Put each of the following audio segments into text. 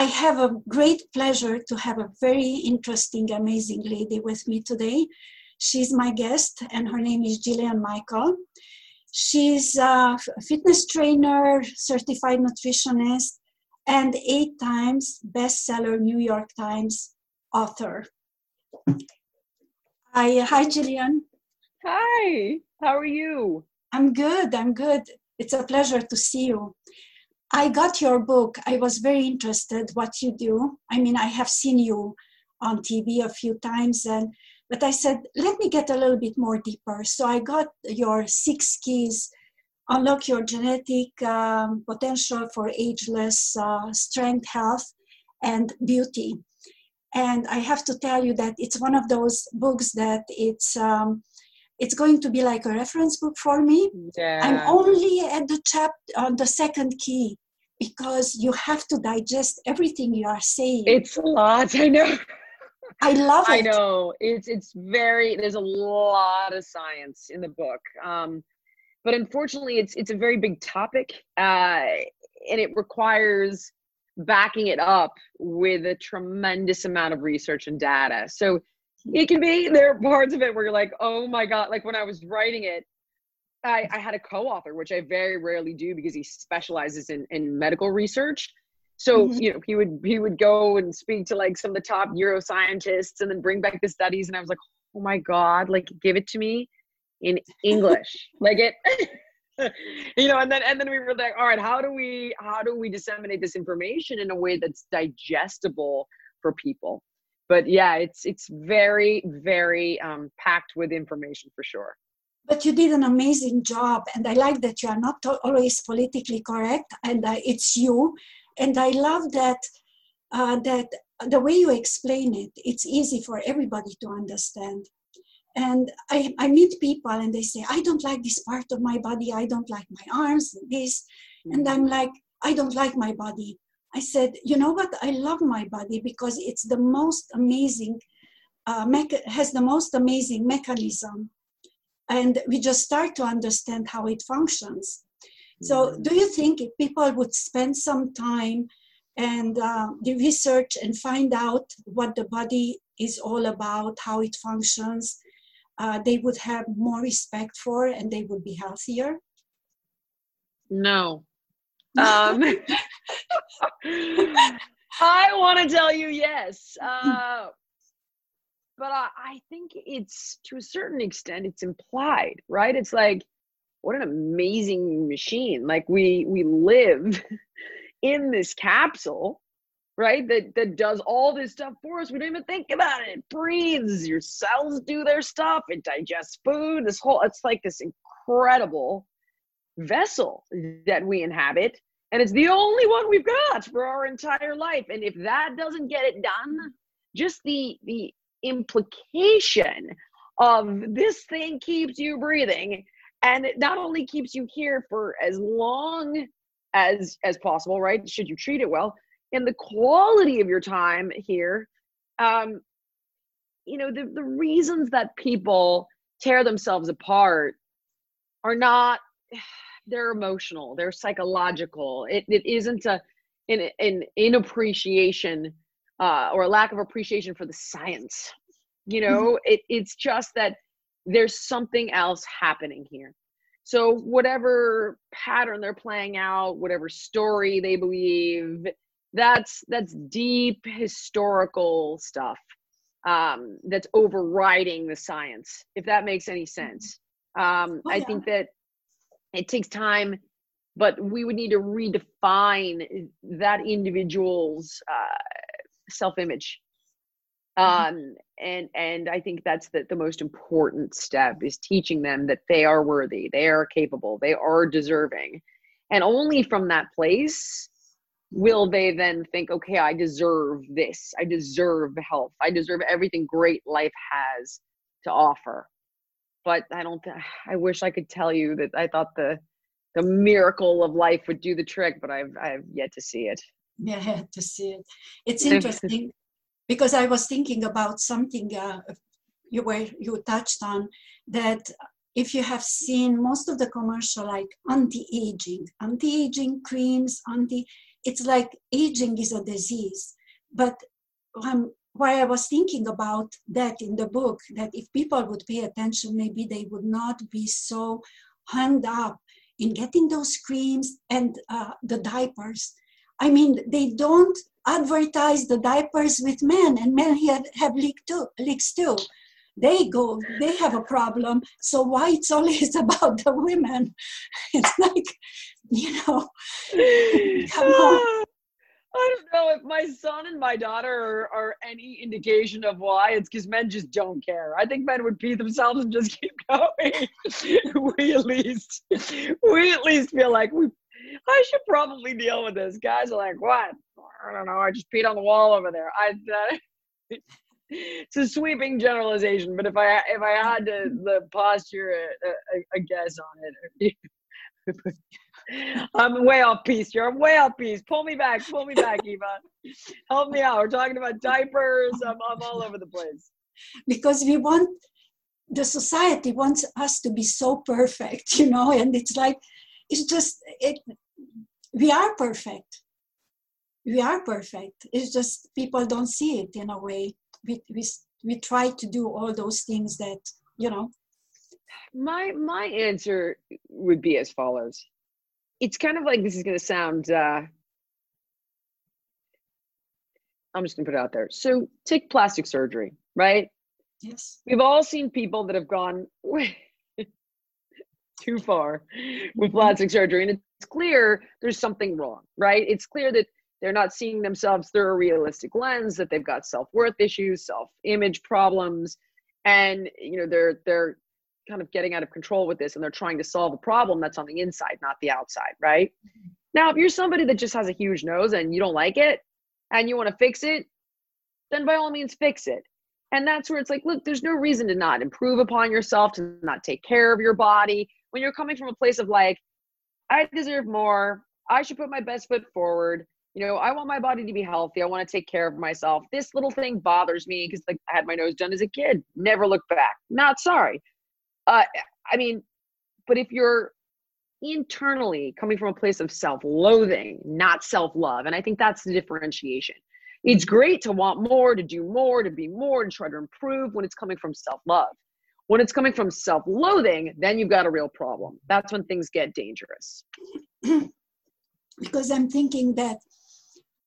I have a great pleasure to have a very interesting, amazing lady with me today. She's my guest, and her name is Jillian Michaels. She's a fitness trainer, certified nutritionist, and eight times bestseller New York Times author. Hi, hi, Jillian. Hi, how are you? I'm good. I'm good. It's a pleasure to see you. I got your book. I was very interested what you do. I mean, I have seen you on TV a few times, and but I said, let me get a little bit more deeper. So I got your six keys. Unlock your genetic um, potential for ageless uh, strength, health, and beauty. And I have to tell you that it's one of those books that it's um, it's going to be like a reference book for me. Yeah. I'm only at the chapter on the second key because you have to digest everything you are saying. It's a lot, I know. I love it. I know. It's it's very there's a lot of science in the book. Um but unfortunately it's it's a very big topic uh and it requires backing it up with a tremendous amount of research and data. So it can be. There are parts of it where you're like oh my god like when i was writing it i, I had a co-author which i very rarely do because he specializes in, in medical research. So mm-hmm. you know he would he would go and speak to like some of the top neuroscientists and then bring back the studies and i was like oh my god like give it to me in english. Like it you know and then and then we were like all right how do we how do we disseminate this information in a way that's digestible for people but yeah it's it's very very um, packed with information for sure. But you did an amazing job and i like that you are not always politically correct and uh, it's you. And i love that uh, that the way you explain it it's easy for everybody to understand. And I, I meet people and they say i don't like this part of my body. I don't like my arms this mm-hmm. and i'm like i don't like my body I said, you know what? I love my body because it's the most amazing, uh, mecha- has the most amazing mechanism. And we just start to understand how it functions. So, mm-hmm. do you think if people would spend some time and uh, the research and find out what the body is all about, how it functions, uh, they would have more respect for and they would be healthier? No, um, I want to tell you yes. Uh, but I, I think it's to a certain extent it's implied, right? It's like, what an amazing machine. Like we we live in this capsule, right? That that does all this stuff for us. We don't even think about it. It breathes, your cells do their stuff, it digests food. This whole it's like this incredible vessel that we inhabit and it's the only one we've got for our entire life. And if that doesn't get it done just the the implication of this thing keeps you breathing. And it not only keeps you here for as long as as possible right? Should you treat it well. And the quality of your time here um you know the, the reasons that people tear themselves apart are not they're emotional they're psychological it, it isn't a an, an inappreciation uh, or a lack of appreciation for the science you know mm-hmm. it, it's just that there's something else happening here so whatever pattern they're playing out whatever story they believe that's that's deep historical stuff um, that's overriding the science if that makes any mm-hmm. sense um, oh, yeah. i think that it takes time but we would need to redefine that individual's uh, self-image. Mm-hmm. um, and and i think that's the, the most important step is teaching them that they are worthy they are capable they are deserving. And only from that place will they then think okay i deserve this. I deserve health. I deserve everything great life has to offer but I don't. I wish I could tell you that I thought the the miracle of life would do the trick, but I've I've yet to see it. Yeah, to see it. It's interesting because I was thinking about something uh, you were you touched on that if you have seen most of the commercial like anti-aging anti-aging creams anti it's like aging is a disease. But um, why I was thinking about that in the book, that if people would pay attention, maybe they would not be so hung up in getting those creams and uh, the diapers. I mean, they don't advertise the diapers with men, and men have, have leak too, leaks too. They go, they have a problem. So why it's always about the women? It's like, you know, come on. If my son and my daughter are, are any indication of why. It's because men just don't care. I think men would pee themselves and just keep going. we at least, we at least feel like we. I should probably deal with this. Guys are like, what? I don't know. I just peed on the wall over there. I. Uh, it's a sweeping generalization, but if I if I had to the posture a, a, a guess on it, I'm way off piece here. I'm way off piece. Pull me back. Pull me back, Eva. Help me out. We're talking about diapers. I'm, I'm all over the place. Because we want, the society wants us to be so perfect, you know, and it's like, it's just, it. we are perfect. We are perfect. It's just people don't see it in a way. We, we, we try to do all those things that, you know, my my answer would be as follows it's kind of like this is going to sound uh i'm just going to put it out there. So take plastic surgery right? Yes. We've all seen people that have gone too far with mm-hmm. plastic surgery and it's clear there's something wrong right? It's clear that they're not seeing themselves through a realistic lens that they've got self-worth issues self-image problems and you know they're they're kind of getting out of control with this and they're trying to solve a problem that's on the inside, not the outside, right? Now, if you're somebody that just has a huge nose and you don't like it and you want to fix it, then by all means fix it. And that's where it's like, look, there's no reason to not improve upon yourself, to not take care of your body. When you're coming from a place of like, I deserve more, I should put my best foot forward. You know, I want my body to be healthy. I want to take care of myself. This little thing bothers me because like I had my nose done as a kid. Never look back. Not sorry. Uh, I mean, but if you're internally coming from a place of self-loathing, not self-love, and I think that's the differentiation. It's great to want more, to do more, to be more, to try to improve when it's coming from self-love. When it's coming from self-loathing, then you've got a real problem. That's when things get dangerous. because I'm thinking that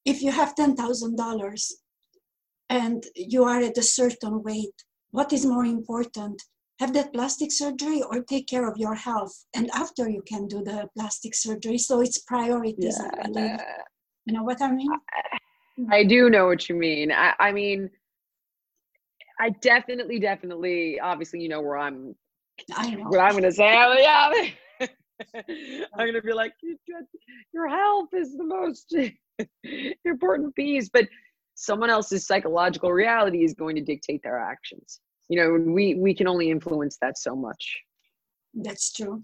if you have $10,000 and you are at a certain weight, what is more important? Have that plastic surgery or take care of your health. And after you can do the plastic surgery. So it's priorities yeah. i believe. You know what i mean? I do know what you mean. I, I mean i definitely definitely obviously you know where i'm i know. what i'm gonna say. Yeah i'm gonna be like your health is the most important piece but someone else's psychological reality is going to dictate their actions you know we we can only influence that so much. That's true.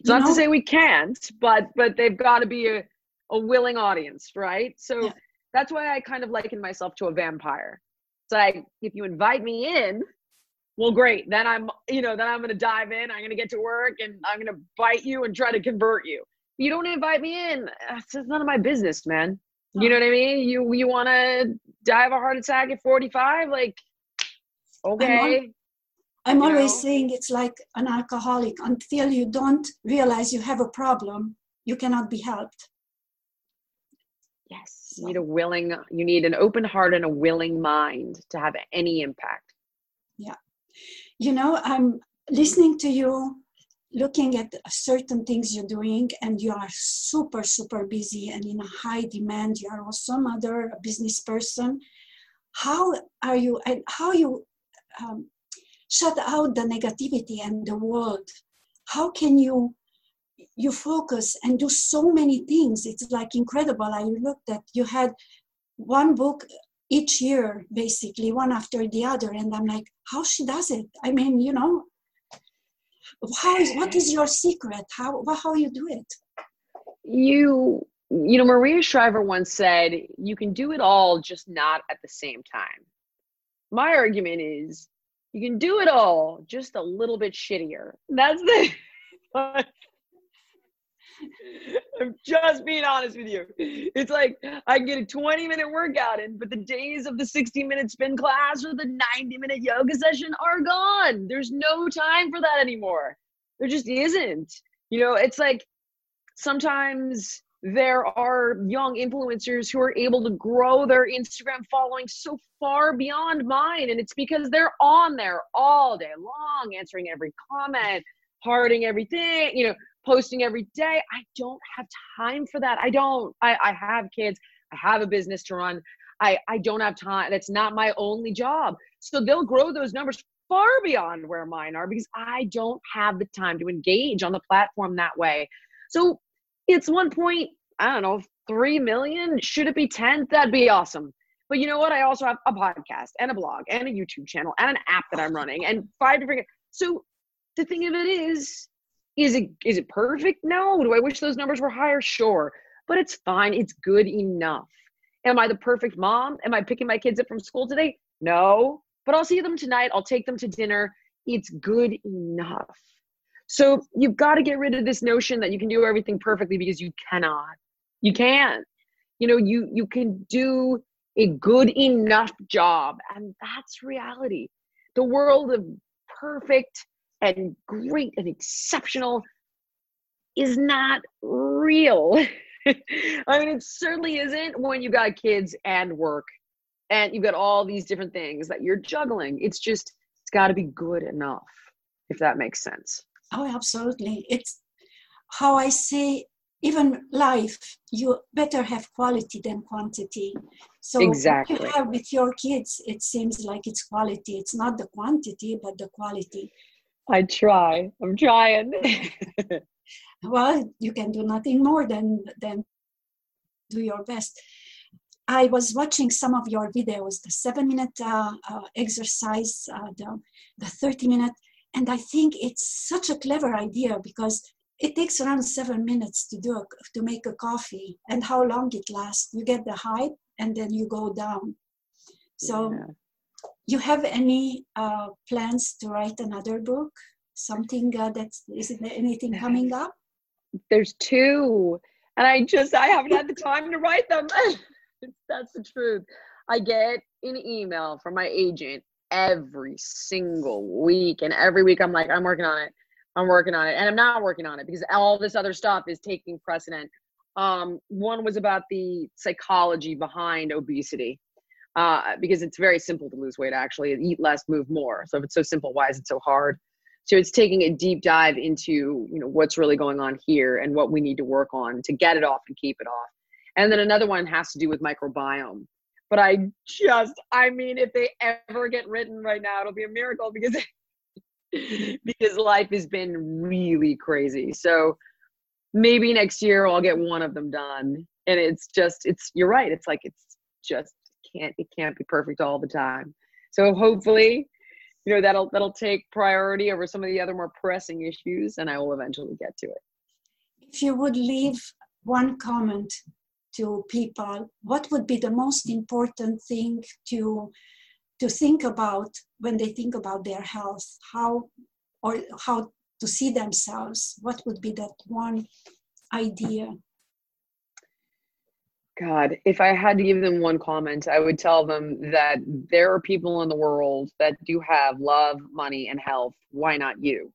It's not know, to say we can't but but they've got to be a, a willing audience right? So yeah. that's why i kind of liken myself to a vampire. It's like if you invite me in well great. Then i'm you know then i'm gonna dive in i'm gonna get to work and i'm gonna bite you and try to convert you. You don't invite me in it's none of my business man. You know what i mean? You you want to die of a heart attack at 45 like okay. i'm, I'm always know? saying it's like an alcoholic until you don't realize you have a problem you cannot be helped. Yes you need a willing you need an open heart and a willing mind to have any impact. Yeah. You know i'm listening to you looking at certain things you're doing and you are super super busy and in a high demand. You are also a mother a business person. How are you and how you um, shut out the negativity and the world. How can you you focus and do so many things? It's like incredible. I looked at you had one book each year basically one after the other and i'm like how she does it? I mean you know how is what is your secret? How how you do it? You you know maria shriver once said you can do it all just not at the same time my argument is you can do it all just a little bit shittier that's the I'm just being honest with you. It's like I can get a 20 minute workout in, but the days of the 60 minute spin class or the 90 minute yoga session are gone. There's no time for that anymore. There just isn't. You know, it's like sometimes there are young influencers who are able to grow their Instagram following so far beyond mine. And it's because they're on there all day long, answering every comment, hearting everything, you know, posting every day. I don't have time for that. I don't. I, I have kids. I have a business to run. I, I don't have time. That's not my only job. So they'll grow those numbers far beyond where mine are because I don't have the time to engage on the platform that way. So it's one point, I don't know, three million. Should it be 10? That'd be awesome. But you know what? I also have a podcast and a blog and a YouTube channel and an app that I'm running and five different. So the thing of it is, is it is it perfect? No. Do I wish those numbers were higher? Sure. But it's fine. It's good enough. Am I the perfect mom? Am I picking my kids up from school today? No. But I'll see them tonight. I'll take them to dinner. It's good enough. So you've got to get rid of this notion that you can do everything perfectly because you cannot. You can't. You know, you you can do a good enough job and that's reality. The world of perfect and great and exceptional is not real. I mean, it certainly isn't when you've got kids and work and you've got all these different things that you're juggling. It's just, it's got to be good enough, if that makes sense. Oh, absolutely. It's how I say, even life, you better have quality than quantity. So exactly. you have with your kids, it seems like it's quality. It's not the quantity, but the quality. I try. I'm trying. well, you can do nothing more than than do your best. I was watching some of your videos, the seven minute uh, uh, exercise, uh, the, the 30 minute, and I think it's such a clever idea because it takes around seven minutes to do a, to make a coffee and how long it lasts. You get the hype and then you go down. So yeah you have any uh, plans to write another book? Something uh, that's is it anything coming up? There's two, and I just I haven't had the time to write them. that's the truth. I get an email from my agent every single week, and every week I'm like, I'm working on it. I'm working on it, and I'm not working on it because all this other stuff is taking precedent. Um, one was about the psychology behind obesity uh, because it's very simple to lose weight actually eat less move more so if it's so simple why is it so hard so it's taking a deep dive into you know what's really going on here and what we need to work on to get it off and keep it off and then another one has to do with microbiome but i just i mean if they ever get written right now it'll be a miracle because because life has been really crazy so maybe next year i'll get one of them done and it's just it's you're right it's like it's just can't it can't be perfect all the time. So hopefully, you know, that'll that'll take priority over some of the other more pressing issues and I will eventually get to it. If you would leave one comment to people, what would be the most important thing to to think about when they think about their health? How or how to see themselves? What would be that one idea? God, if I had to give them one comment, I would tell them that there are people in the world that do have love, money, and health. Why not you?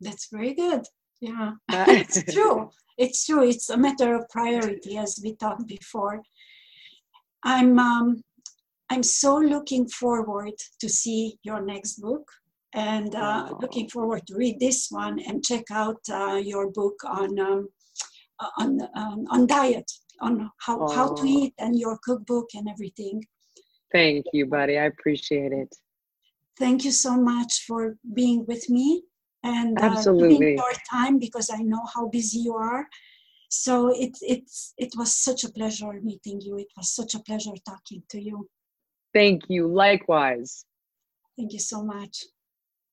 That's very good. Yeah, it's true. It's true. It's a matter of priority, as we talked before. I'm um, I'm so looking forward to see your next book, and uh, looking forward to read this one and check out uh, your book on. Um, on um, on diet, on how oh. how to oh. eat, and your cookbook and everything. Thank you, buddy. I appreciate it. Thank you so much for being with me and uh, absolutely your time because I know how busy you are. So it it's it was such a pleasure meeting you. It was such a pleasure talking to you. Thank you. Likewise. Thank you so much.